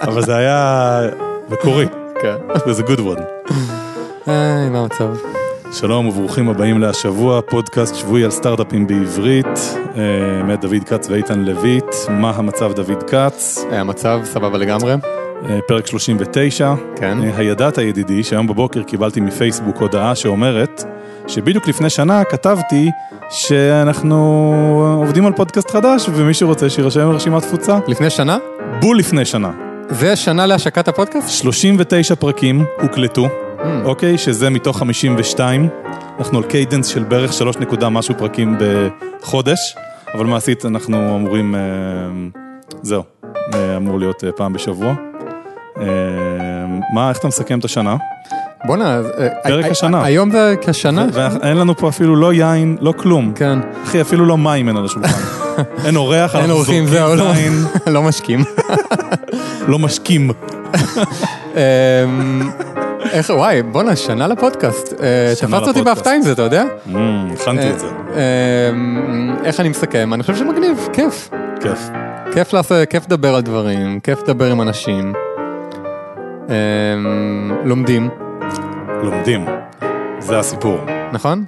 אבל זה היה מקורי. כן. A good one. היי, מה המצב? שלום וברוכים הבאים להשבוע, פודקאסט שבועי על סטארט-אפים בעברית, אה, מאת דוד כץ ואיתן לויט, מה המצב דוד כץ, אה, המצב סבבה לגמרי? אה, פרק 39, כן. אה, הידעת ידידי, שהיום בבוקר קיבלתי מפייסבוק הודעה שאומרת שבדיוק לפני שנה כתבתי שאנחנו עובדים על פודקאסט חדש ומי שרוצה שיירשם ברשימת תפוצה, לפני שנה? בול לפני שנה. זה שנה להשקת הפודקאסט? 39 פרקים הוקלטו, אוקיי? שזה מתוך 52. אנחנו על cadence של בערך 3 נקודה משהו פרקים בחודש, אבל מעשית אנחנו אמורים, אה, זהו, אה, אמור להיות אה, פעם בשבוע. אה, מה, איך אתה מסכם את השנה? בואנה, אה, פרק אה, השנה. היום זה כשנה? ואין לנו פה אפילו לא יין, לא כלום. כן. אחי, אפילו לא מים אין על השולחן. אין אורח, אין אנחנו אורחים, זורקים לא- זין, לא משקים. לא משקים. אמ, איך, וואי, בואנה, שנה לפודקאסט. אה, תפסת אותי. בהפתעה עם זה, אתה יודע? אמ, הכנתי את זה, אמ, איך אני מסכם? אני חושב שמגניב, כיף. כיף. כיף לעשות, כיף לדבר על דברים, כיף לדבר עם אנשים. אמ, לומדים, לומדים, זה הסיפור. נכון?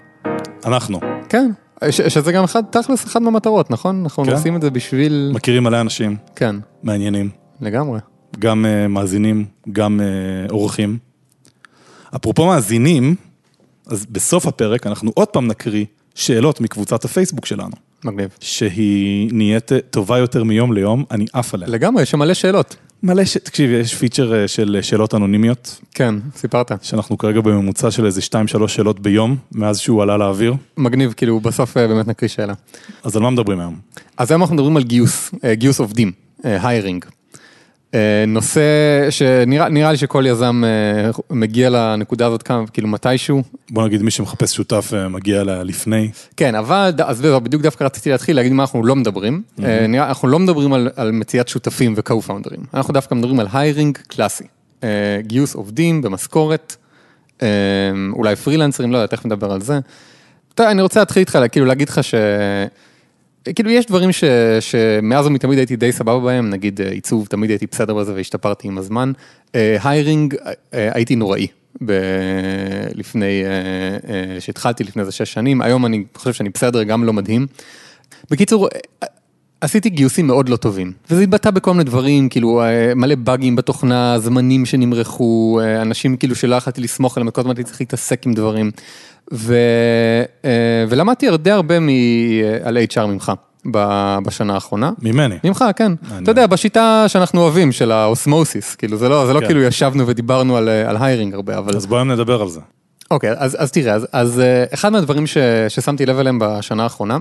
אנחנו כן. שזה גם אחד, תכלס, אחד מהמטרות, נכון? אנחנו כן. עושים את זה בשביל... מכירים מלא אנשים כן, מעניינים, לגמרי. גם uh, מאזינים, גם uh, אורחים. אפרופו מאזינים, אז בסוף הפרק אנחנו עוד פעם נקריא שאלות מקבוצת הפייסבוק שלנו, מגניב. שהיא נהיית טובה יותר מיום ליום, אני עף עליה. לגמרי, יש שם מלא שאלות. מלא ש... תקשיב, יש פיצ'ר אה, של שאלות אנונימיות, כן, סיפרת. שאנחנו כרגע בממוצע של איזה 2-3 שאלות ביום, מאז שהוא עלה לאוויר. מגניב, כאילו, בסוף אה, באמת נקריא שאלה. אז על מה מדברים היום? אז היום אנחנו מדברים על גיוס, אה, גיוס עובדים, היירינג. נושא שנראה נראה לי שכל יזם אה, מגיע לנקודה הזאת כמה, כאילו מתישהו. בוא נגיד מי שמחפש שותף אה, מגיע אליה לפני. כן, אבל, אז בדיוק דווקא רציתי להתחיל להגיד מה אנחנו לא מדברים. אה, נראה- אנחנו לא מדברים על, על מציאת שותפים ו-co-founders. אנחנו דווקא מדברים על היירינג קלאסי. אה, גיוס עובדים במשכורת, אה, אולי פרילנסרים, לא יודע, תכף נדבר על זה. אני רוצה להתחיל איתך, כאילו להגיד לך ש... כאילו יש דברים ש, שמאז ומתמיד הייתי די סבבה בהם, נגיד אה, עיצוב, תמיד הייתי בסדר בזה והשתפרתי עם הזמן. היירינג, הייתי נוראי. ב... לפני, אה, אה, שהתחלתי לפני איזה שש שנים, היום אני חושב שאני בסדר, גם לא מדהים. בקיצור, אה, עשיתי גיוסים מאוד לא טובים, וזה התבטא בכל מיני דברים, כאילו אה, מלא באגים בתוכנה, זמנים שנמרחו, אה, אנשים כאילו שלא יכולתי לסמוך עליהם, כל הזמן הייתי צריך להתעסק עם דברים. ו, אה, ולמדתי די הרבה מ, על HR ממך בשנה האחרונה. ממני. ממך, כן. מעניין. אתה יודע, בשיטה שאנחנו אוהבים, של האוסמוסיס, כאילו זה לא, זה לא כן. כאילו ישבנו ודיברנו על, על hiring הרבה, אבל... אז בוא היום נדבר על זה. אוקיי, אז, אז תראה, אז, אז אחד מהדברים ש, ששמתי לב אליהם בשנה האחרונה,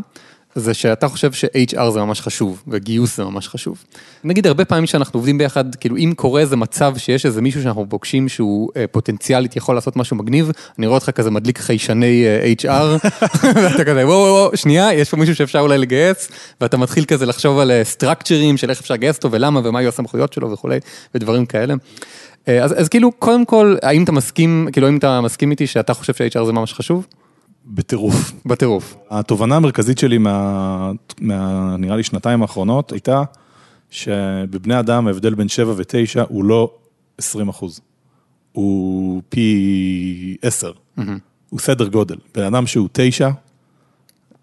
זה שאתה חושב ש-HR זה ממש חשוב, וגיוס זה ממש חשוב. נגיד, הרבה פעמים שאנחנו עובדים ביחד, כאילו, אם קורה איזה מצב שיש איזה מישהו שאנחנו פוגשים שהוא אה, פוטנציאלית יכול לעשות משהו מגניב, אני רואה אותך כזה מדליק חיישני אה, HR, ואתה כזה, וואו, וואו, שנייה, יש פה מישהו שאפשר אולי לגייס, ואתה מתחיל כזה לחשוב על סטרקצ'רים של איך אפשר לגייס אותו ולמה ומה יהיו הסמכויות שלו וכולי, ודברים כאלה. אה, אז, אז כאילו, קודם כל, האם אתה מסכים, כאילו, האם אתה מסכים איתי שאתה חושב ש-HR זה ממש חשוב? בטירוף. בטירוף. התובנה המרכזית שלי מה, מה נראה לי שנתיים האחרונות הייתה שבבני אדם ההבדל בין 7 ו-9 הוא לא 20 אחוז, הוא פי 10, הוא סדר גודל. בן אדם שהוא 9,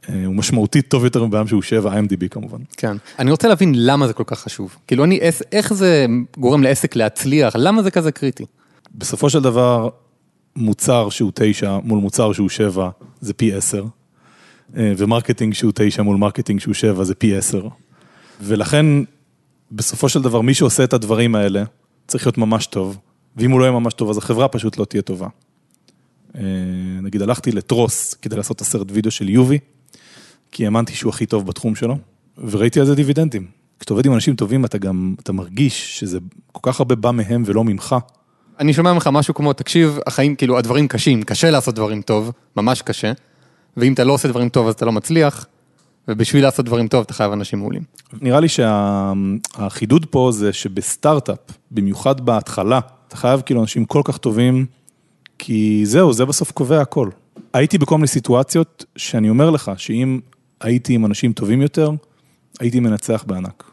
אה, הוא משמעותית טוב יותר מבן אדם שהוא 7, IMDB כמובן. כן. אני רוצה להבין למה זה כל כך חשוב. כאילו, אני, איך זה גורם לעסק להצליח? למה זה כזה קריטי? בסופו של דבר, מוצר שהוא 9 מול מוצר שהוא 7 זה פי 10, אה, ו marketing שהוא 9 מול marketing שהוא 7 זה פי 10. ולכן, בסופו של דבר, מי שעושה את הדברים האלה צריך להיות ממש טוב, ואם הוא לא יהיה ממש טוב, אז החברה פשוט לא תהיה טובה. אה, נגיד, הלכתי לטרוס כדי לעשות את הסרט וידאו של יובי, כי האמנתי שהוא הכי טוב בתחום שלו, וראיתי על זה דיבידנדים. כשאתה עובד עם אנשים טובים, אתה גם, אתה מרגיש שזה כל כך הרבה בא מהם ולא ממך. אני שומע ממך משהו כמו, תקשיב, החיים, כאילו, הדברים קשים, קשה לעשות דברים טוב, ממש קשה, ואם אתה לא עושה דברים טוב אז אתה לא מצליח, ובשביל לעשות דברים טוב אתה חייב אנשים מעולים. נראה לי שהחידוד פה זה שבסטארט-אפ, במיוחד בהתחלה, אתה חייב כאילו אנשים כל כך טובים, כי זהו, זה בסוף קובע הכל. הייתי בכל מיני סיטואציות שאני אומר לך שאם הייתי עם אנשים טובים יותר, הייתי מנצח בענק.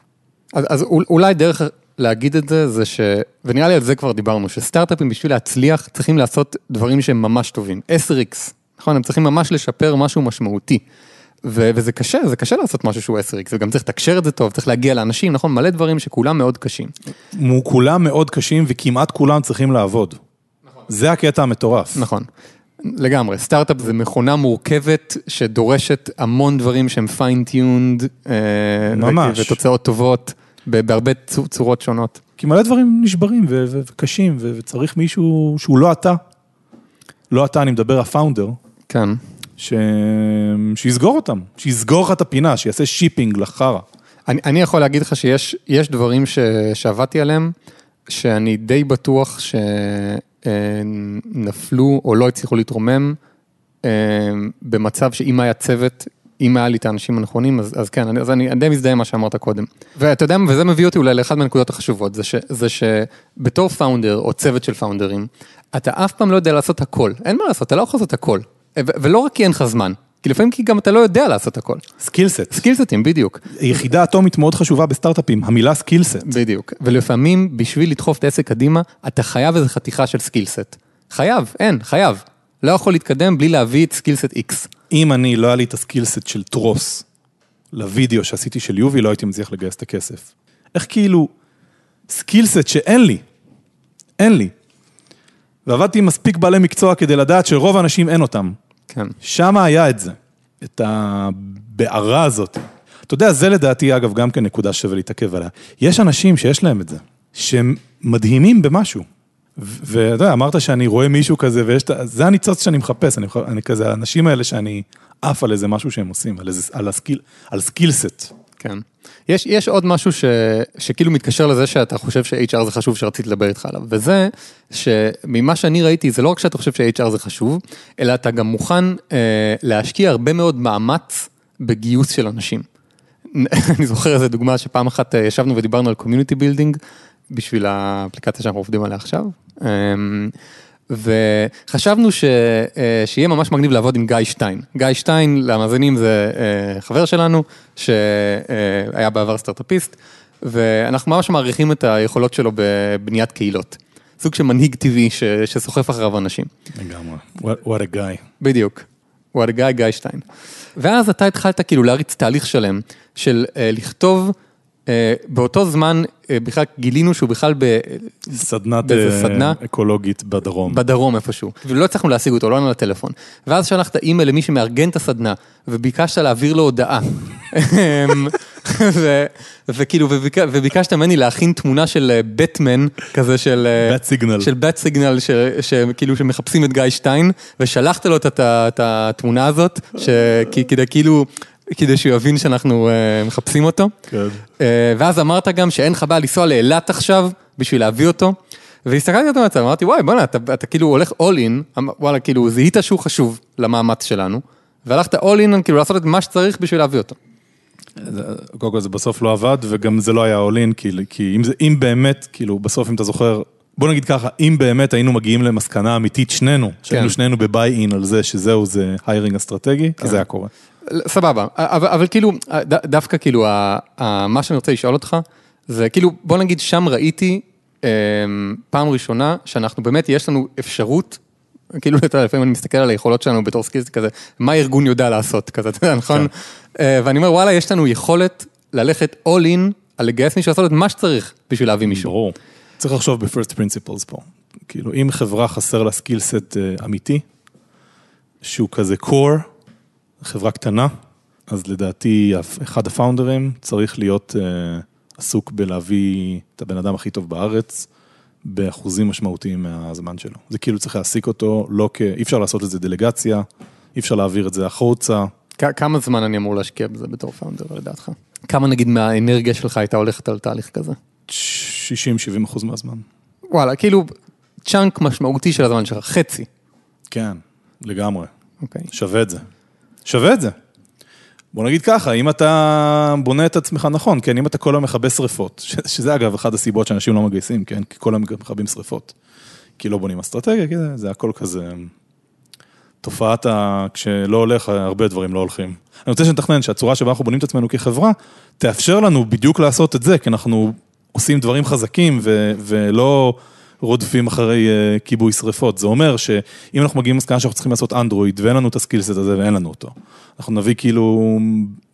אז, אז אול- אולי דרך להגיד את זה, זה ש... ונראה לי על זה כבר דיברנו, שסטארט-אפים בשביל להצליח צריכים לעשות דברים שהם ממש טובים. 10x, נכון? הם צריכים ממש לשפר משהו משמעותי. ו- וזה קשה, זה קשה לעשות משהו שהוא 10x, וגם צריך לתקשר את זה טוב, צריך להגיע לאנשים, נכון? מלא דברים שכולם מאוד קשים. כולם מאוד קשים וכמעט כולם צריכים לעבוד. זה הקטע המטורף. נכון. לגמרי, סטארט-אפ זה מכונה מורכבת שדורשת המון דברים שהם fine-tuned. ממש. ותוצאות טובות בהרבה צורות שונות. כי מלא דברים נשברים וקשים, וצריך מישהו שהוא לא אתה. לא אתה, אני מדבר ה founder, כן. ש... שיסגור אותם, שיסגור לך את הפינה, שיעשה shipping לחרא. אני, אני יכול להגיד לך שיש יש דברים ש, שעבדתי עליהם, שאני די בטוח שנפלו או לא הצליחו להתרומם אה, במצב שאם היה צוות, אם היה לי את האנשים הנכונים, אז, אז כן, אז אני די מזדהה עם מה שאמרת קודם. ואתה יודע, וזה מביא אותי אולי לאחת מהנקודות החשובות, זה, ש, זה שבתור founder או צוות של founderים, אתה אף פעם לא יודע לעשות הכל, אין מה לעשות, אתה לא יכול לעשות הכל. ו- ולא רק כי אין לך זמן, כי לפעמים כי גם אתה לא יודע לעשות הכל. skillset. skillsetים, בדיוק. יחידה אטומית מאוד חשובה בסטארט-אפים, המילה skillset. בדיוק, ולפעמים בשביל לדחוף את העסק קדימה, אתה חייב איזה חתיכה של skillset. חייב, אין, חייב. לא יכול להתקדם בלי להביא את skillset X. אם אני, לא היה לי את ה skillset של טרוס לוידאו שעשיתי של יובי, לא הייתי מצליח לגייס את הכסף. איך כאילו, skillset שאין לי, אין לי. ועבדתי עם מספיק בעלי מקצוע כדי לדעת שרוב האנשים אין אותם. כן. שם היה את זה, את הבערה הזאת. אתה יודע, זה לדעתי, אגב, גם כן נקודה שווה להתעכב עליה. יש אנשים שיש להם את זה, שהם מדהימים במשהו. ואתה יודע, אמרת שאני רואה מישהו כזה, ויש את ה... זה הניצוץ שאני מחפש, אני, אני כזה, האנשים האלה שאני עף על איזה משהו שהם עושים, על, איזה, על, ה skill, על skillset. כן. יש, יש עוד משהו ש, שכאילו מתקשר לזה שאתה חושב ש-HR זה חשוב שרציתי לדבר איתך עליו, וזה שממה שאני ראיתי, זה לא רק שאתה חושב ש-HR זה חשוב, אלא אתה גם מוכן אה, להשקיע הרבה מאוד מאמץ בגיוס של אנשים. אני זוכר איזה דוגמה שפעם אחת אה, ישבנו ודיברנו על community building, בשביל האפליקציה שאנחנו עובדים עליה עכשיו. אה, וחשבנו ש, אה, שיהיה ממש מגניב לעבוד עם גיא שטיין. גיא שטיין, למאזינים זה אה, חבר שלנו, שהיה בעבר סטארט-אפיסט, ואנחנו ממש מעריכים את היכולות שלו בבניית קהילות. סוג של מנהיג טבעי ש, שסוחף אחריו אנשים. לגמרי. What, what a guy. בדיוק. הוא הגיא גיא שטיין. ואז אתה התחלת כאילו להריץ תהליך שלם של אה, לכתוב, אה, באותו זמן אה, בכלל גילינו שהוא בכלל ב, סדנת באיזה אה, סדנה? אקולוגית בדרום. בדרום איפשהו, ולא הצלחנו להשיג אותו, לא ענה לטלפון. ואז שלחת אימייל למי שמארגן את הסדנה, וביקשת להעביר לו הודעה. ו- וכאילו, וביק- וביקשת ממני להכין תמונה של אה, בטמן, כזה של... אה, Bat signal. של בת סיגנל, שכאילו שמחפשים את גיא שטיין, ושלחת לו את, התמונה הזאת, ש- כי- כדי שהוא יבין שאנחנו אה, מחפשים אותו. כן. אה, ואז אמרת גם שאין לך בעיה לנסוע לאילת עכשיו, בשביל להביא אותו. והסתכלתי על המצב, אמרתי, וואי, בוא'נה, אתה, אתה כאילו הולך all in, אמ- וואלה, כאילו, זיהית שהוא חשוב למאמץ שלנו, והלכת all in, כאילו, לעשות את מה שצריך בשביל להביא אותו. קודם כל זה בסוף לא עבד, וגם זה לא היה אולין, כי, כי אם, זה, אם באמת, כאילו, בסוף אם אתה זוכר, בוא נגיד ככה, אם באמת היינו מגיעים למסקנה אמיתית שנינו, שהיינו כן. שנינו בביי אין על זה שזהו, זה היירינג אסטרטגי, אז זה היה קורה. סבבה, אבל, אבל כאילו, ד, דווקא כאילו, ה, ה, מה שאני רוצה לשאול אותך, זה כאילו, בוא נגיד, שם ראיתי אה, פעם ראשונה שאנחנו באמת, יש לנו אפשרות, כאילו, אתה יודע, לפעמים אני מסתכל על היכולות שלנו בתור skillset כזה, מה הארגון יודע לעשות, כזה, אתה יודע, נכון? אה, ואני אומר, וואלה, יש לנו יכולת ללכת all in, על לגייס מישהו לעשות את מה שצריך בשביל להביא מישהו. ברור. צריך לחשוב ב-first principles פה. כאילו, אם חברה חסר לה skillset אמיתי, שהוא כזה core, חברה קטנה, אז לדעתי אחד הפאונדרים צריך להיות אה, עסוק בלהביא את הבן אדם הכי טוב בארץ, באחוזים משמעותיים מהזמן שלו. זה כאילו צריך להעסיק אותו, לא כ... אי אפשר לעשות לזה דלגציה, אי אפשר להעביר את זה החוצה. כ- כמה זמן אני אמור להשקיע בזה בתור פאונדר, לדעתך? כמה נגיד מהאנרגיה שלך הייתה הולכת על תהליך כזה? 60-70 אחוז מהזמן. וואלה, כאילו, צ'אנק משמעותי של הזמן שלך, חצי. כן, לגמרי. אוקיי. שווה את זה. שווה את זה. בוא נגיד ככה, אם אתה בונה את עצמך נכון, כן, אם אתה כל היום מכבה שריפות, שזה אגב אחת הסיבות שאנשים לא מגייסים, כן, כי כל היום מכבים שריפות. כי לא בונים אסטרטגיה, כי זה, זה הכל כזה... תופעת ה... כשלא הולך, הרבה דברים לא הולכים. אני רוצה שנתכנן שהצורה שבה אנחנו בונים את עצמנו כחברה, תאפשר לנו בדיוק לעשות את זה, כי אנחנו עושים דברים חזקים ו, ולא רודפים אחרי uh, כיבוי שרפות. זה אומר שאם אנחנו מגיעים למסקנה שאנחנו צריכים לעשות אנדרואיד ואין לנו את הסקילסט הזה ואין לנו אותו, אנחנו נביא כאילו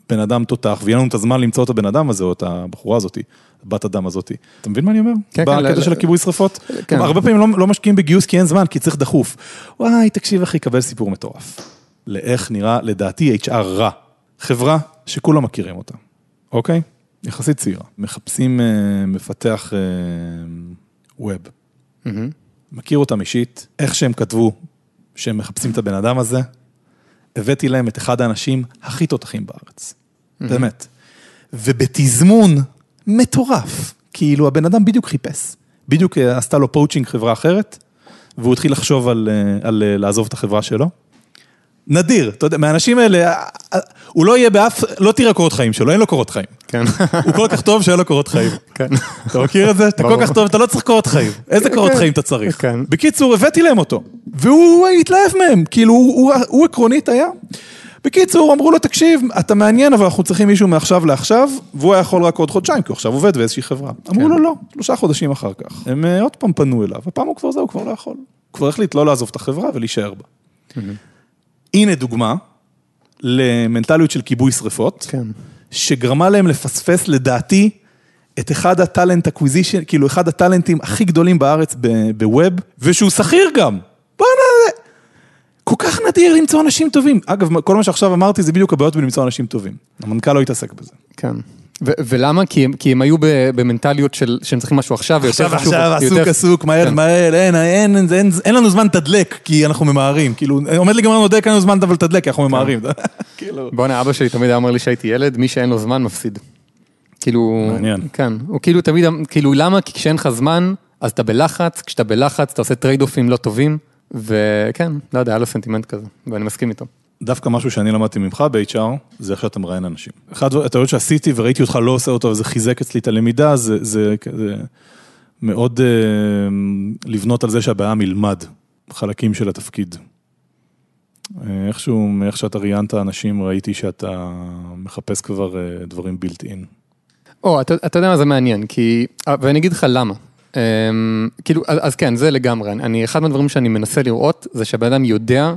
בן אדם תותח ויהיה לנו את הזמן למצוא את הבן אדם הזה או את הבחורה הזאתי, בת אדם הזאתי. אתה מבין מה אני אומר? כן, כן, בקטע של הכיבוי שרפות? כן. הרבה פעמים לא, לא משקיעים בגיוס כי אין זמן, כי צריך דחוף. וואי, תקשיב אחי, קבל סיפור מטורף. לאיך נראה, לדעתי, HR רע. חברה שכולם מכירים אותה, אוקיי? יחסית צעירה. מחפשים אה, מפתח אה, web. מהמם. מכיר אותם אישית, איך שהם כתבו שהם מחפשים את הבן אדם הזה, הבאתי להם את אחד האנשים הכי תותחים בארץ. באמת. ובתזמון מטורף, כאילו הבן אדם בדיוק חיפש. בדיוק אה, עשתה לו poaching חברה אחרת, והוא התחיל לחשוב על, אה, על אה, לעזוב את החברה שלו. נדיר, אתה יודע, מהאנשים האלה, אה, אה, הוא לא יהיה באף, לא תראה קורות חיים שלו, אין לו קורות חיים. כן. הוא כל כך טוב שאין לו קורות חיים. כן. אתה מכיר את זה? אתה כל. כך טוב, אתה לא צריך קורות חיים. איזה קורות כן. חיים אתה צריך? כן. בקיצור, הבאתי להם אותו. והוא התלהב מהם, כאילו, הוא- עקרונית היה. בקיצור, אמרו לו, תקשיב, אתה מעניין, אבל אנחנו צריכים מישהו מעכשיו לעכשיו, והוא היה יכול רק עוד חודשיים, כי הוא עכשיו עובד באיזושהי חברה. אמרו לו, לא, שלושה חודשים אחר כך. הם אה, עוד פעם פנו אליו, הפעם הוא כבר זהו, הוא כבר לא יכול. הוא כבר החליט לא לעזוב את החברה ולהישאר בה. הנה דוגמה למנטליות של כיבוי שרפות. כן. שגרמה להם לפספס לדעתי את אחד ה talent acquisition, כאילו אחד ה talentים הכי גדולים בארץ ב web, ושהוא שכיר גם. בוא'נה, כל כך נדיר למצוא אנשים טובים. אגב, כל מה שעכשיו אמרתי זה בדיוק הבעיות בלמצוא אנשים טובים. המנכ"ל לא התעסק בזה. כן. ו- ולמה? כי הם, כי הם היו ב- במנטליות של, שהם צריכים משהו עכשיו, ויותר עכשיו, חשוב. עכשיו, עסוק, יותר- עסוק, מהר, כן. מהר, אין, אין, אין, אין, אין לנו זמן לתדלק, כי אנחנו ממהרים. כאילו, עומד להיגמר לנו הדלק, אין לנו זמן אבל לתדלק, כי אנחנו ממהרים. כאילו... בואנה, אבא שלי תמיד היה אומר לי שהייתי ילד, מי שאין לו זמן מפסיד. כאילו... מעניין. כן. הוא כאילו תמיד, כאילו למה? כי כשאין לך זמן, אז אתה בלחץ, כשאתה בלחץ אתה עושה trade-off ים לא טובים, וכן, לא יודע, היה לו סנטימנט כזה, ואני מסכים איתו. דווקא משהו שאני למדתי ממך ב-HR, זה איך שאתה מראיין אנשים. אחד הטעויות שעשיתי וראיתי אותך לא עושה אותו, וזה חיזק אצלי את הלמידה, זה, זה כזה מאוד אה, לבנות על זה שהבעיה מלמד חלקים של התפקיד. אה, איכשהו, מאיך שאתה ראיינת אנשים, ראיתי שאתה מחפש כבר אה, דברים בילט אין. או, אתה, אתה יודע מה זה מעניין, כי, ואני אגיד לך למה. Um, כאילו, אז, אז כן, זה לגמרי, אני, אחד מהדברים שאני מנסה לראות, זה שהבן אדם יודע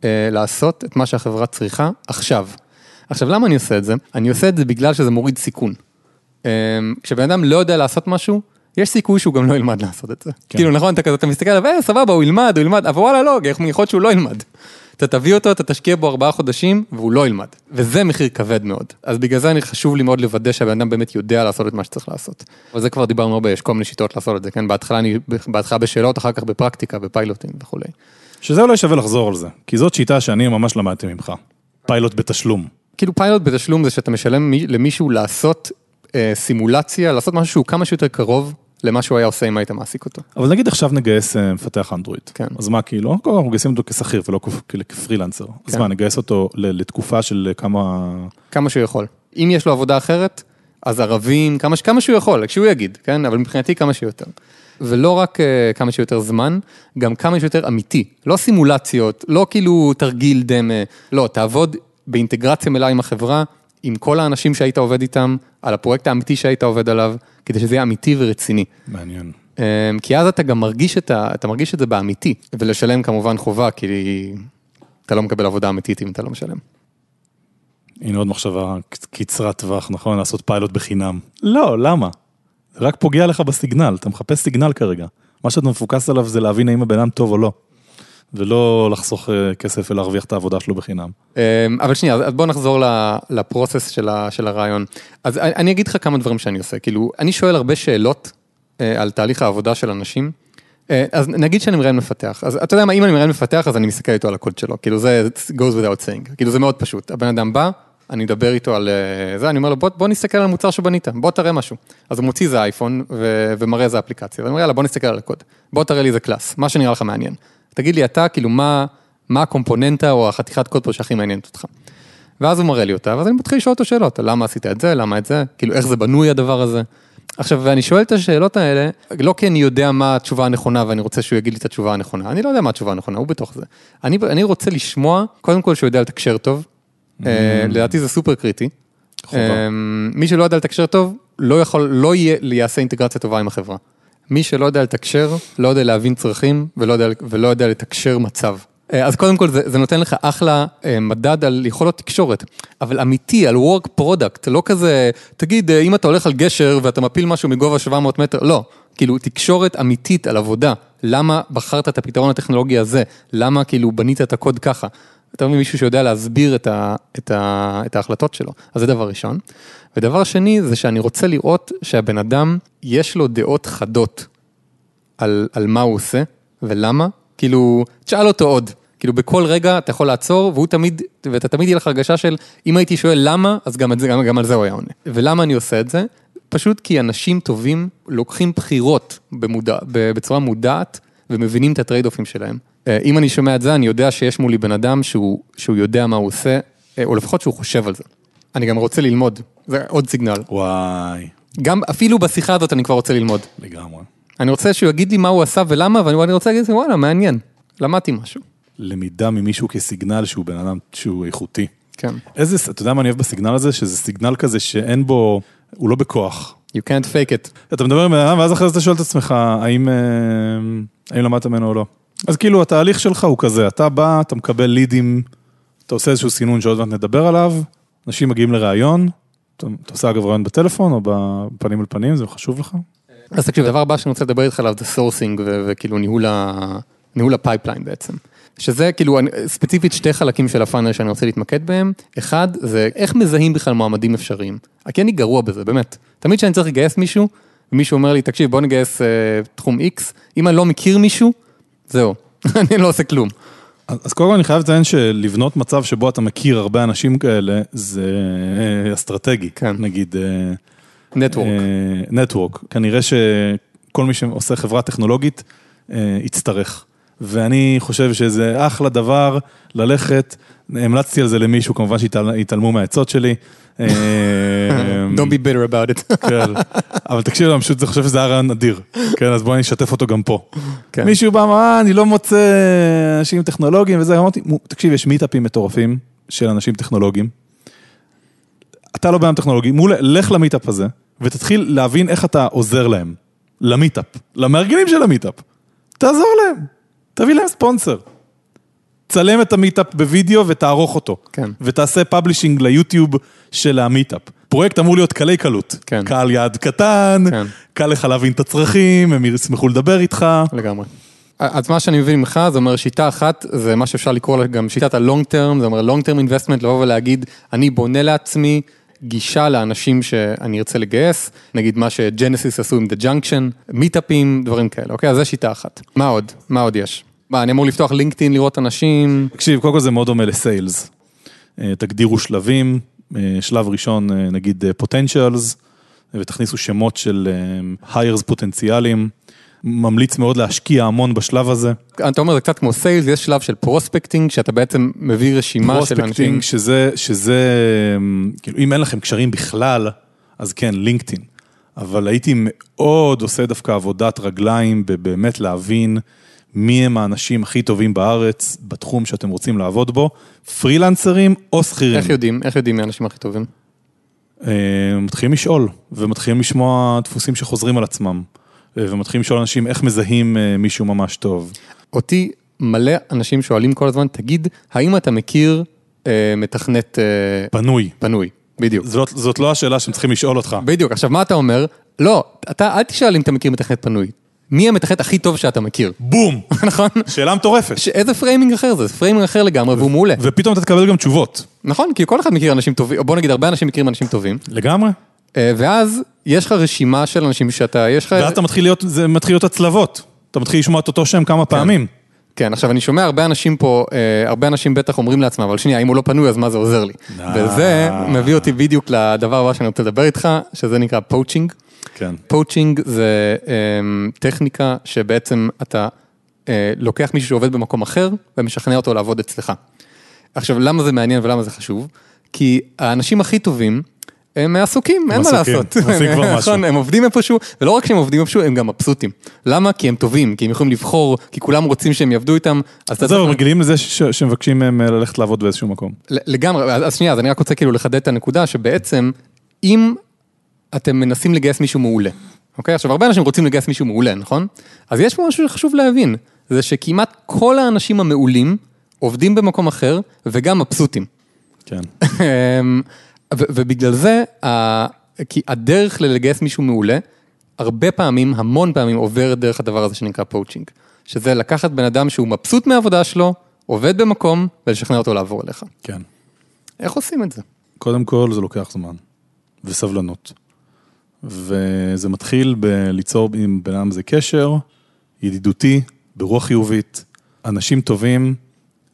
uh, לעשות את מה שהחברה צריכה עכשיו. עכשיו, למה אני עושה את זה? אני עושה את זה בגלל שזה מוריד סיכון. Um, כשבן אדם לא יודע לעשות משהו, יש סיכוי שהוא גם לא ילמד לעשות את זה. כן. כאילו, נכון, אתה כזה, אתה מסתכל עליו, אה, סבבה, הוא ילמד, הוא ילמד, אבל וואלה, לא, יכול להיות שהוא לא ילמד. אתה תביא אותו, אתה תשקיע בו ארבעה חודשים, והוא לא ילמד. וזה מחיר כבד מאוד. אז בגלל זה אני חשוב לי מאוד לוודא שהבן אדם באמת יודע לעשות את מה שצריך לעשות. אבל זה כבר דיברנו הרבה, יש כל מיני שיטות לעשות את זה, כן? בהתחלה אני, בהתחלה בשאלות, אחר כך בפרקטיקה, בפיילוטים וכולי. שזה אולי שווה לחזור על זה, כי זאת שיטה שאני ממש למדתי ממך. פיילוט בתשלום. כאילו פיילוט בתשלום זה שאתה משלם מי- למישהו לעשות אה, סימולציה, לעשות משהו שהוא כמה שיותר קרוב למה שהוא היה עושה אם היית מעסיק אותו. אבל נגיד עכשיו נגייס אה, מפתח אנדרואיד. כן. אז מה כאילו, אנחנו מגייסים אותו כשכיר ולא כ- כ- כפרילנסר. אז כן. מה, נגייס אותו לתקופה של כמה... כמה שהוא יכול. אם יש לו עבודה אחרת, אז ערבים, כמה, כמה שהוא יכול, כשהוא יגיד, כן? אבל מבחינתי כמה שיותר. ולא רק uh, כמה שיותר זמן, גם כמה שיותר אמיתי. לא סימולציות, לא כאילו תרגיל דמה, לא, תעבוד באינטגרציה מלאה עם החברה, עם כל האנשים שהיית עובד איתם, על הפרויקט האמיתי שהיית עובד עליו, כדי שזה יהיה אמיתי ורציני. מעניין. Um, כי אז אתה גם מרגיש את, ה, אתה מרגיש את זה באמיתי, ולשלם כמובן חובה, כי אתה לא מקבל עבודה אמיתית אם אתה לא משלם. הנה עוד מחשבה קצרת טווח, נכון? לעשות פיילוט בחינם. לא, למה? רק פוגע לך בסיגנל, אתה מחפש סיגנל כרגע. מה שאתה מפוקס עליו זה להבין האם הבן אדם טוב או לא. ולא לחסוך אה, כסף ולהרוויח את העבודה שלו בחינם. אמ, אבל שנייה, אז בוא נחזור לפרוסס של הרעיון. אז אני אני אגיד לך כמה דברים שאני עושה, כאילו, אני שואל הרבה שאלות אה, על תהליך העבודה של אנשים. אה, אז נגיד שאני מראיין מפתח, אז אתה יודע מה, אם אני מראיין מפתח, אז אני מסתכל איתו על הקוד שלו, כאילו זה goes without saying, כאילו זה מאוד פשוט, הבן אדם בא, אני אדבר איתו על אה, זה, אני אומר לו בוא, בוא נסתכל על המוצר שבנית, בוא תראה משהו. אז הוא מוציא איזה אייפון ו- ומראה איזה אפליקציה, ואני אומר יאללה בוא נסתכל על הקוד, בוא תראה לי איזה קלאס, מה שנראה לך מעניין. תגיד לי אתה, כאילו מה, מה הקומפוננטה או החתיכת קוד פה שהכי מעניינת אותך. ואז הוא מראה לי אותה, ואז אני מתחיל לשאול אותו שאלות, למה עשית את זה, למה את זה, כאילו איך זה בנוי הדבר הזה. עכשיו, ואני שואל את השאלות האלה, לא כי אני יודע מה התשובה הנכונה ואני רוצה שהוא יגיד לי את התשובה הנכונה, אני לא יודע מה התשובה הנכונה, הוא בתוך זה. אני, אני רוצה לשמוע, קודם כל שהוא יודע לתקשר טוב, לדעתי זה סופר קריטי. אמ, מי שלא יודע לתקשר טוב, לא יכול, לא יעשה אינטגרציה טובה עם החברה. מי שלא יודע לתקשר, לא יודע להבין צרכים ולא יודע, ולא יודע לתקשר מצב. אה, אז קודם כל זה, זה נותן לך אחלה אה, מדד על יכולות תקשורת, אבל אמיתי, על work product, לא כזה, תגיד, אה, אם אתה הולך על גשר ואתה מפיל משהו מגובה 700 מטר, לא, כאילו תקשורת אמיתית על עבודה, למה בחרת את הפתרון הטכנולוגי הזה, למה כאילו בנית את הקוד ככה. אתה מבין מישהו שיודע להסביר את, ה, את, ה, את ההחלטות שלו, אז זה דבר ראשון. ודבר שני זה שאני רוצה לראות שהבן אדם, יש לו דעות חדות על, על מה הוא עושה ולמה, כאילו, תשאל אותו עוד. כאילו בכל רגע אתה יכול לעצור, והוא תמיד, ואתה תמיד יהיה לך הרגשה של, אם הייתי שואל למה, אז גם, זה, גם, גם על זה הוא היה עונה. ולמה אני עושה את זה? פשוט כי אנשים טובים לוקחים בחירות במודע, בצורה מודעת, ומבינים את הטרייד אופים שלהם. אה, אם אני שומע את זה, אני יודע שיש מולי בן אדם שהוא, שהוא יודע מה הוא עושה, אה, או לפחות שהוא חושב על זה. אני גם רוצה ללמוד, זה עוד סיגנל. וואי, גם אפילו בשיחה הזאת אני כבר רוצה ללמוד. לגמרי. אני רוצה שהוא יגיד לי מה הוא עשה ולמה, ואני רוצה להגיד, וואלה, מעניין, למדתי משהו. למידה ממישהו כסיגנל שהוא בן אדם שהוא איכותי. כן. איזה, אתה יודע מה אני אוהב ב signal הזה? שזה signal כזה שאין בו, הוא לא בכוח. You can't fake it. אתה מדבר עם בן אדם, ואז אחרי זה אתה שואל את עצמך, האם, אה, האם למדת ממנו או לא. אז כאילו, התהליך שלך הוא כזה, אתה בא, אתה מקבל לידים, אתה עושה איזשהו סינון שעוד מעט נדבר עליו, אנשים מגיעים לראיון, אתה, אתה עושה אגב ראיון בטלפון או בפנים אל פנים, זה חשוב לך? אז תקשיב, הדבר הבא שאני רוצה לדבר איתך עליו זה sourcing וכאילו ניהול, ה pipeline בעצם. שזה כאילו ספציפית שתי חלקים של הפאנל שאני רוצה להתמקד בהם. אחד, זה איך מזהים בכלל מועמדים אפשריים. כי אני גרוע בזה, באמת. תמיד כשאני צריך לגייס מישהו, ומישהו אומר לי, תקשיב, בוא נגייס אה, תחום X, אם אני לא מכיר מישהו, זהו, אני לא עושה כלום. אז קודם כל אני חייב לציין שלבנות מצב שבו אתה מכיר הרבה אנשים כאלה, זה אה, אסטרטגי. כן. נגיד... אה, נטוורק. נטוורק. כנראה שכל מי שעושה חברה טכנולוגית אה, יצטרך. ואני חושב שזה אחלה דבר ללכת, המלצתי על זה למישהו, כמובן שהתעלמו מהעצות שלי. Don't be bitter about it. כן, אבל תקשיב, אני פשוט חושב שזה היה רעיון אדיר. כן, אז בואי אני אשתף אותו גם פה. כן. מישהו בא, אמר, "אה, אני לא מוצא אנשים טכנולוגיים וזה, אמרתי, "מו, תקשיב, יש מיטאפים מטורפים של אנשים טכנולוגיים. אתה לא בן אדם טכנולוגי, מול, לך למיטאפ הזה, ותתחיל להבין איך אתה עוזר להם. למיטאפ, למארגנים של המיטאפ. תעזור להם, תביא להם ספונסר. צלם את המיטאפ בווידאו ותערוך אותו. כן. ותעשה publishing ליוטיוב של המיטאפ. פרויקט אמור להיות קלי קלות. כן. קהל יעד קטן, כן. קל לך להבין את הצרכים, הם ישמחו לדבר איתך. לגמרי. אז מה שאני מבין ממך, זה אומר שיטה אחת, זה מה שאפשר לקרוא לה גם שיטת ה-long term, זה אומר long term investment, לבוא ולהגיד, אני בונה לעצמי גישה לאנשים שאני ארצה לגייס, נגיד מה שג'נסיס עשו עם The Junction, מיטאפים, דברים כאלה, אוקיי? אז זו שיטה אחת. מה עוד? מה עוד יש? מה, אני אמור לפתוח לינקדאין, לראות אנשים? תקשיב, קודם כל זה מאוד דומה ל sales. אה, תגדירו שלבים, אה, שלב ראשון אה, נגיד potentials, ותכניסו שמות של hires פוטנציאליים. ממליץ מאוד להשקיע המון בשלב הזה. אתה אומר זה קצת כמו sales, יש שלב של prospecting, שאתה בעצם מביא רשימה של אנשים. פרוספקטינג, שזה, שזה, כאילו, אם אין לכם קשרים בכלל, אז כן, לינקדאין. אבל הייתי מאוד עושה דווקא עבודת רגליים, בבאמת להבין מי הם האנשים הכי טובים בארץ, בתחום שאתם רוצים לעבוד בו, פרילנסרים או שכירים. איך יודעים? איך יודעים מי האנשים הכי טובים? אה, מתחילים לשאול, ומתחילים לשמוע דפוסים שחוזרים על עצמם, ומתחילים לשאול אנשים איך מזהים אה, מישהו ממש טוב. אותי מלא אנשים שואלים כל הזמן, תגיד, האם אתה מכיר אה, מתכנת אה, פנוי. פנוי? בדיוק. זאת, זאת לא השאלה שהם צריכים לשאול אותך. בדיוק, עכשיו מה אתה אומר? לא, אתה אל תשאל אם אתה מכיר מתכנת פנוי. מי המתכנת הכי טוב שאתה מכיר? בום! נכון? שאלה מטורפת. ש- איזה framing אחר זה? זה framing אחר לגמרי והוא מעולה. ופתאום אתה תקבל גם תשובות. נכון, כי כל אחד מכיר אנשים טובים, או בוא נגיד הרבה אנשים מכירים אנשים טובים, לגמרי. אה, ואז יש לך רשימה של אנשים שאתה, יש לך... ואז אתה מתחיל להיות, זה מתחיל להיות הצלבות. אתה מתחיל לשמוע את אותו שם כמה פעמים. כן, עכשיו אני שומע הרבה אנשים פה, אה, הרבה אנשים בטח אומרים לעצמם, אבל שנייה, אם הוא לא פנוי אז מה זה עוזר לי? אה. וזה מביא אותי בדיוק לדבר הבא שאני רוצה לדבר איתך, שזה נקרא poaching. כן. poaching זה אה, טכניקה שבעצם אתה אה, לוקח מישהו שעובד במקום אחר ומשכנע אותו לעבוד אצלך. עכשיו, למה זה מעניין ולמה זה חשוב? כי האנשים הכי טובים, הם עסוקים, אין מה לעשות. הם עושים כבר משהו. נכון, הם עובדים איפשהו, ולא רק שהם עובדים איפשהו, הם גם מבסוטים. למה? כי הם טובים, כי הם יכולים לבחור, כי כולם רוצים שהם יעבדו איתם. אז זהו, צריך- רגילים לזה שמבקשים מהם אה, ללכת לעבוד באיזשהו מקום. לגמרי, אז אז שנייה, אז אני רק רוצה כאילו לחדד את הנקודה, שבעצם, אם אתם מנסים לגייס מישהו מעולה, אוקיי? עכשיו, הרבה אנשים רוצים לגייס מישהו מעולה, נכון? אז יש פה משהו שחשוב להבין, זה שכמעט כל האנשים המעולים עובדים במקום אחר, וגם מבסוטים. כן. ובגלל זה, כי הדרך ללגייס מישהו מעולה, הרבה פעמים, המון פעמים עובר דרך הדבר הזה שנקרא poaching. שזה לקחת בן אדם שהוא מבסוט מהעבודה שלו, עובד במקום, ולשכנע אותו לעבור אליך. כן. איך עושים את זה? קודם כל זה לוקח זמן וסבלנות. וזה מתחיל בליצור עם בן אדם זה קשר ידידותי, ברוח חיובית, אנשים טובים,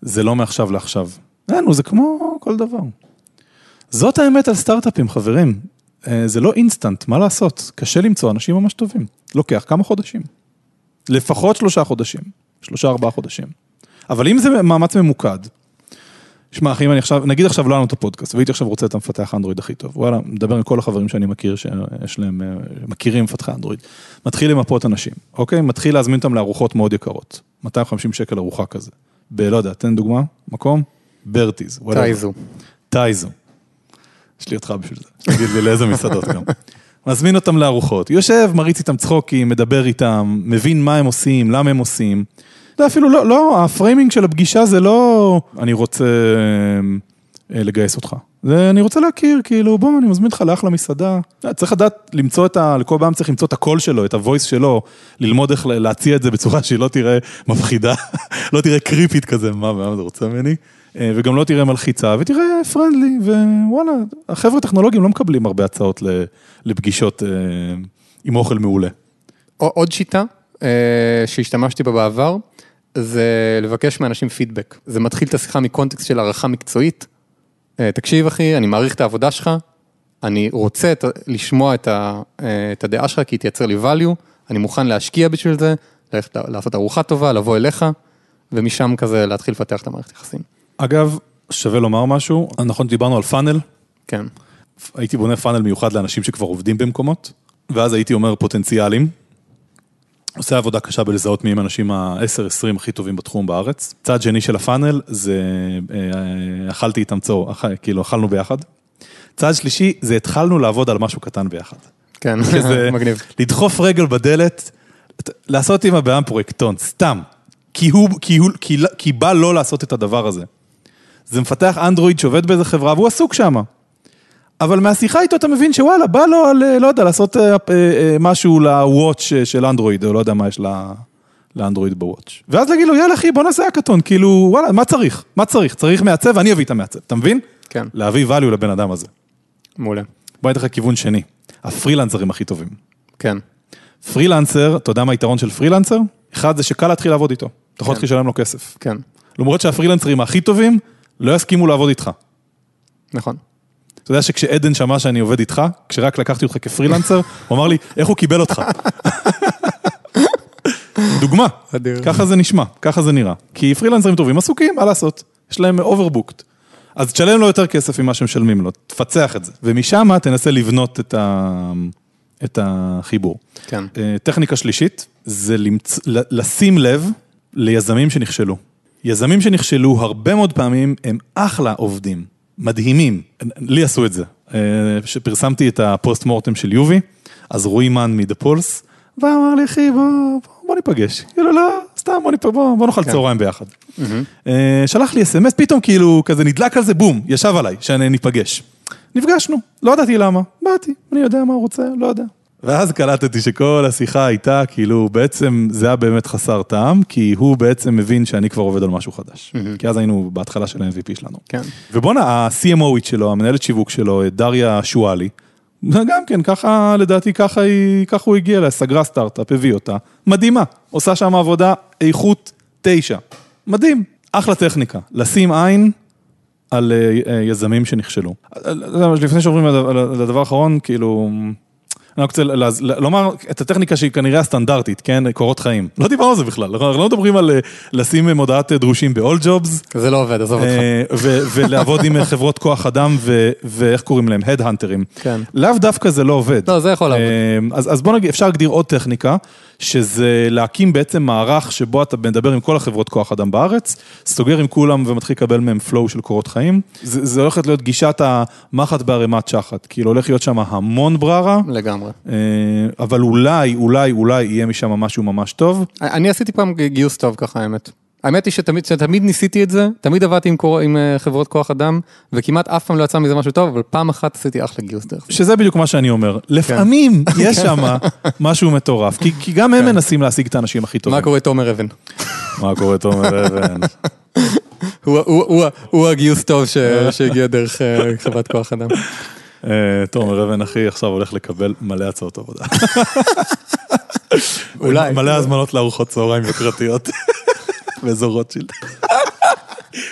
זה לא מעכשיו לעכשיו. אין, זה כמו כל דבר. זאת האמת על סטארט-אפים, חברים. אה, זה לא אינסטנט, מה לעשות? קשה למצוא אנשים ממש טובים. לוקח כמה חודשים. לפחות שלושה חודשים, שלושה ארבעה חודשים. אבל אם זה מאמץ ממוקד, שמע, אחי, אם אני עכשיו, נגיד עכשיו לא היה לנו את הפודקאסט, והייתי עכשיו רוצה את המפתח האנדרואיד הכי טוב, וואלה, מדבר עם כל החברים שאני מכיר, שיש להם, אה, מכירים מפתחי אנדרואיד. מתחיל למפות אנשים, אוקיי? מתחיל להזמין אותם לארוחות מאוד יקרות. 250 שקל ארוחה כזה. ב, לא יודע, תן דוגמה, מקום? ברטיז. טייזו. טייזו. יש לי אותך בשביל זה. תגיד לי לאיזה מסעדות גם. מזמין אותם לארוחות, יושב, מריץ איתם צחוקים, מדבר איתם, מבין מה הם עושים, למה הם עושים. זה אפילו לא, לא, ה framing של הפגישה זה לא, אני רוצה אה, לגייס אותך. זה, אני רוצה להכיר, כאילו, בוא, אני מזמין אותך לאחלה מסעדה. צריך לדעת למצוא את ה... לכל פעם צריך למצוא את הקול שלו, את הוויס שלו, ללמוד איך להציע את זה בצורה שהיא לא תראה מפחידה, לא תראה קריפית כזה, מה, מה זה רוצה ממני? אה, וגם לא תראה מלחיצה, ותראה פרנדלי, ווואלה, החבר'ה הטכנולוגיים לא מקבלים הרבה הצעות לפגישות אה, עם אוכל מעולה. עוד שיטה אה, שהשתמשתי בה בעבר, זה לבקש מאנשים פידבק. זה מתחיל את השיחה מקונטקסט של הערכה מקצועית. תקשיב אחי, אני מעריך את העבודה שלך, אני רוצה לשמוע את הדעה שלך כי היא תייצר לי value, אני מוכן להשקיע בשביל זה, ללכת לעשות ארוחה טובה, לבוא אליך, ומשם כזה להתחיל לפתח את המערכת יחסים. אגב, שווה לומר משהו, נכון, דיברנו על פאנל, כן, הייתי בונה פאנל מיוחד לאנשים שכבר עובדים במקומות, ואז הייתי אומר פוטנציאלים. עושה עבודה קשה בלזהות מי הם האנשים ה-10-20 הכי טובים בתחום בארץ. צד שני של הפאנל זה אה, אכלתי איתם צור, אכ- כאילו אכלנו ביחד. צד שלישי זה התחלנו לעבוד על משהו קטן ביחד. כן, מגניב. לדחוף רגל בדלת, לעשות עם הבעיה פרויקטון, סתם. כי הוא, כי הוא, כי, כי בא לא לעשות את הדבר הזה. זה מפתח אנדרואיד שעובד באיזה חברה והוא עסוק שם. אבל מהשיחה איתו אתה מבין שוואלה, בא לו, על, לא יודע, לעשות אה, אה, אה, משהו לוואץ' של אנדרואיד, או לא יודע מה יש ל- לאנדרואיד בוואץ'. ואז להגיד לו, יאללה אחי, בוא נעשה הקטון, כאילו, וואלה, מה צריך? מה צריך? צריך מעצב, אני אביא את המעצב, אתה מבין? כן, להביא value לבן אדם הזה. מעולה. בוא אני אתן לך כיוון שני, הפרילנסרים הכי טובים. כן, פרילנסר, אתה יודע מה היתרון של פרילנסר? אחד זה שקל להתחיל לעבוד איתו, אתה יכול להתחיל לשלם לו כסף. כן, למרות שהפרילנסרים הכי טובים, לא יסכימו לעבוד איתך. נכון. אתה יודע שכשעדן שמע שאני עובד איתך, כשרק לקחתי אותך כפרילנסר, הוא אמר לי, איך הוא קיבל אותך? דוגמה. ככה זה נשמע, ככה זה נראה. כי פרילנסרים טובים עסוקים, מה לעשות? יש להם overbooked. אז תשלם לו יותר כסף ממה שמשלמים לו, תפצח את זה. ומשם תנסה לבנות את, ה... את החיבור. כן. אה, טכניקה שלישית, זה למצ... לשים לב ליזמים שנכשלו. יזמים שנכשלו הרבה מאוד פעמים הם אחלה עובדים, מדהימים. לי עשו את זה. אה, כשפרסמתי את ה post mortem של יובי, אז רועי מן מדה פולס, בא אמר לי, אחי, בוא, בוא, בוא ניפגש. כאילו, לא, סתם, בוא, ניפ... בוא, בוא נאכל כן. צהריים ביחד. אה, שלח לי אס.אם.אס, פתאום כאילו, כזה נדלק על זה, בום, ישב עליי, שאני ניפגש. נפגשנו, לא ידעתי למה, באתי, אני יודע מה הוא רוצה, לא יודע. ואז קלטתי שכל השיחה הייתה, כאילו, בעצם זה היה באמת חסר טעם, כי הוא בעצם מבין שאני כבר עובד על משהו חדש. כי אז היינו בהתחלה של ה-MVP שלנו. כן. ובואנה, ה-CMOית שלו, המנהלת שיווק שלו, דריה שואלי, גם כן, ככה, לדעתי, ככה, היא, ככה הוא הגיע אליה, סגרה סטארט-אפ, הביא אותה, מדהימה, עושה שם עבודה איכות תשע, מדהים, אחלה טכניקה, לשים עין על אה, אה, יזמים שנכשלו. אה, לפני שעוברים לדבר האחרון, כאילו, אני רוצה לומר את הטכניקה שהיא כנראה הסטנדרטית, כן, קורות חיים. לא דיברנו על זה בכלל, אנחנו לא מדברים על אה, לשים מודעת דרושים ב-all jobs, זה לא עובד, עזוב אותך. אה, ולעבוד עם חברות כוח אדם ואיך קוראים להם? הדהנטרים. כן. לאו דווקא זה לא עובד. לא, זה יכול לעבוד. אה, אז בוא נגיד, אפשר להגדיר עוד טכניקה, שזה להקים בעצם מערך שבו אתה מדבר עם כל החברות כוח אדם בארץ, סוגר עם כולם ומתחיל לקבל מהם flow של קורות חיים. זה, זה הולכת להיות גישת המחט בערימת שחת, כאילו הולך להיות שם המון בררה, לגמרי. אה, אבל אולי, אולי, אולי יהיה משם משהו ממש טוב. אני עשיתי פעם גיוס טוב ככה, האמת. האמת היא שתמיד, שתמיד ניסיתי את זה, תמיד עבדתי עם, קור... עם אה, חברות כוח אדם, וכמעט אף פעם לא יצא מזה משהו טוב, אבל פעם אחת עשיתי אחלה גיוס דרך זה. שזה בדיוק מה שאני אומר, לפעמים יש שם משהו מטורף, כי, כי גם הם מנסים להשיג את האנשים הכי טובים. מה קורה תומר אבן? מה קורה תומר אבן? הוא, הגיוס טוב. שהגיע דרך אה, חברת כוח אדם. אה, תומר אבן אחי עכשיו הולך לקבל מלא הצעות עבודה. אולי. מלא הזמנות לארוחות צהריים יוקרתיות. באזור רוטשילד.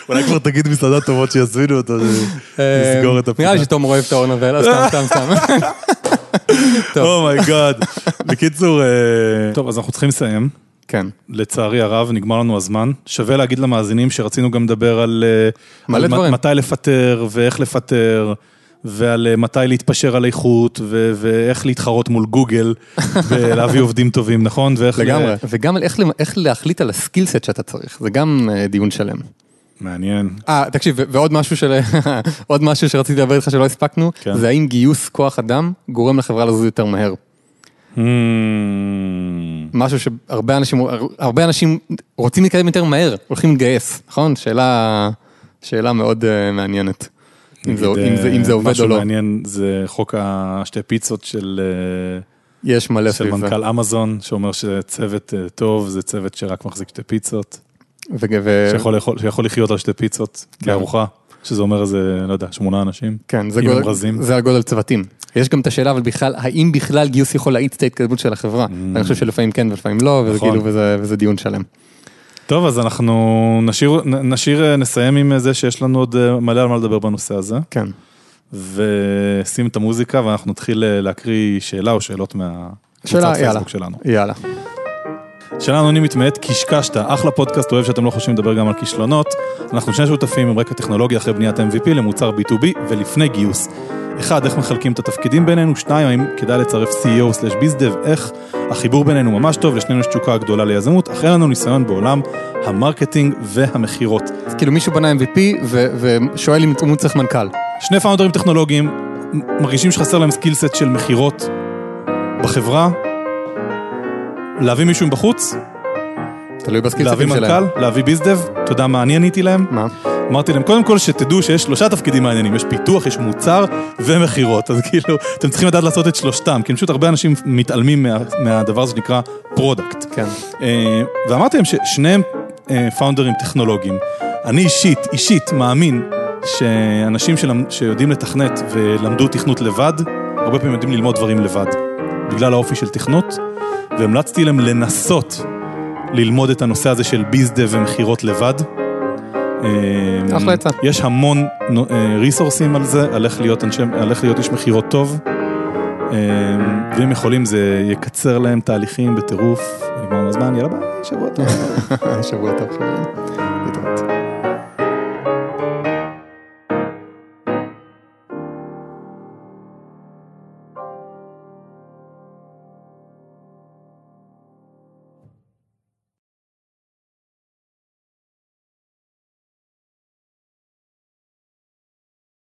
אולי כבר תגיד מסעדות טובות שיזמינו אותו, נסגור את הפינה. אה, נראה לי שתומר אוהב את האור נבל, סתם, סתם, סתם. טוב, oh my god. בקיצור, אה, טוב, אז אנחנו צריכים לסיים. כן. לצערי הרב, נגמר לנו הזמן. שווה להגיד למאזינים שרצינו גם לדבר על, אה, מלא דברים. מתי לפטר ואיך לפטר, ועל אה, מתי להתפשר על איכות, ו- ואיך להתחרות מול גוגל, ולהביא עובדים טובים, נכון? ואיך... ל- לגמרי. וגם על איך, איך להחליט על הסקילסט שאתה צריך, זה גם אה, דיון שלם. מעניין. אה, תקשיב, ועוד משהו של... עוד משהו שרציתי לדבר איתך שלא הספקנו, כן. זה האם גיוס כוח אדם גורם לחברה לזוז יותר מהר. Hmm, משהו שהרבה אנשים, הרבה אנשים רוצים להתקדם יותר מהר, הולכים לגייס, נכון? שאלה, שאלה מאוד uh, מעניינת. אם זה, אם, זה, אם זה עובד או משהו לא. מעניין זה חוק השתי פיצות של, אה, יש מלא של סביב זה. מנכ"ל אמזון, שאומר שצוות אה, טוב זה צוות שרק מחזיק שתי פיצות, ו- שיכול שיכול לחיות על שתי פיצות כן. בארוחה, שזה אומר איזה, לא יודע, שמונה אנשים. כן, זה, גודל, רזים. זה הגודל צוותים. יש גם את השאלה, אבל בכלל, האם בכלל גיוס יכול להאיץ את ההתקדמות של החברה? אני חושב שלפעמים כן ולפעמים לא, וזה Mm. נכון. כאילו, וזה, וזה דיון שלם. טוב, אז אנחנו נשאיר, נשאיר, נסיים עם זה שיש לנו עוד אה, מלא על מה לדבר בנושא הזה, כן. ושים את המוזיקה ואנחנו נתחיל אה, להקריא שאלה או שאלות מהקבוצת. פייסבוק שלנו. יאללה. שאלה אנונימית מאת קשקשת, אחלה פודקאסט, אוהב שאתם לא חוששים לדבר גם על כישלונות. אנחנו שני שותפים עם רקע טכנולוגי אחרי בניית MVP למוצר B2B ולפני גיוס. אחד, איך מחלקים את התפקידים בינינו, שתיים, האם כדאי לצרף CEO/BizDev, איך החיבור בינינו ממש טוב, לשנינו יש תשוקה גדולה ליזמות, אך אין לנו ניסיון בעולם ה marketing והמכירות. אז כאילו מישהו בנה MVP ו- ושואל אם הוא צריך מנכ"ל. שני founder ים טכנולוגיים מרגישים שחסר להם skill set של מכירות בחברה, להביא מישהו מבחוץ, תלוי ב skill set ים להביא שלהם. מנכ"ל, להביא BizDev, אתה יודע מה אני עניתי להם? מה? אמרתי להם, קודם כל שתדעו שיש שלושה תפקידים מעניינים, יש פיתוח, יש מוצר ומכירות, אז כאילו, אתם צריכים לדעת לעשות את שלושתם, כי פשוט הרבה אנשים מתעלמים מה, מהדבר הזה שנקרא product. כן. אה, ואמרתי להם ששניהם אה, פאונדרים טכנולוגיים. אני אישית, אישית, מאמין שאנשים שלמ- שיודעים לתכנת ולמדו תכנות לבד, הרבה פעמים יודעים ללמוד דברים לבד, בגלל האופי של תכנות, והמלצתי להם לנסות ללמוד את הנושא הזה של ביזדב ומכירות לבד. אה, אחלה עצה. יש המון ריסורסים על זה, על איך להיות, אנשי, על איך להיות איש מכירות טוב. אה, ואם יכולים זה יקצר להם תהליכים בטירוף. נגמר הזמן, יאללה ביי, שבוע טוב. שבוע טוב חברים.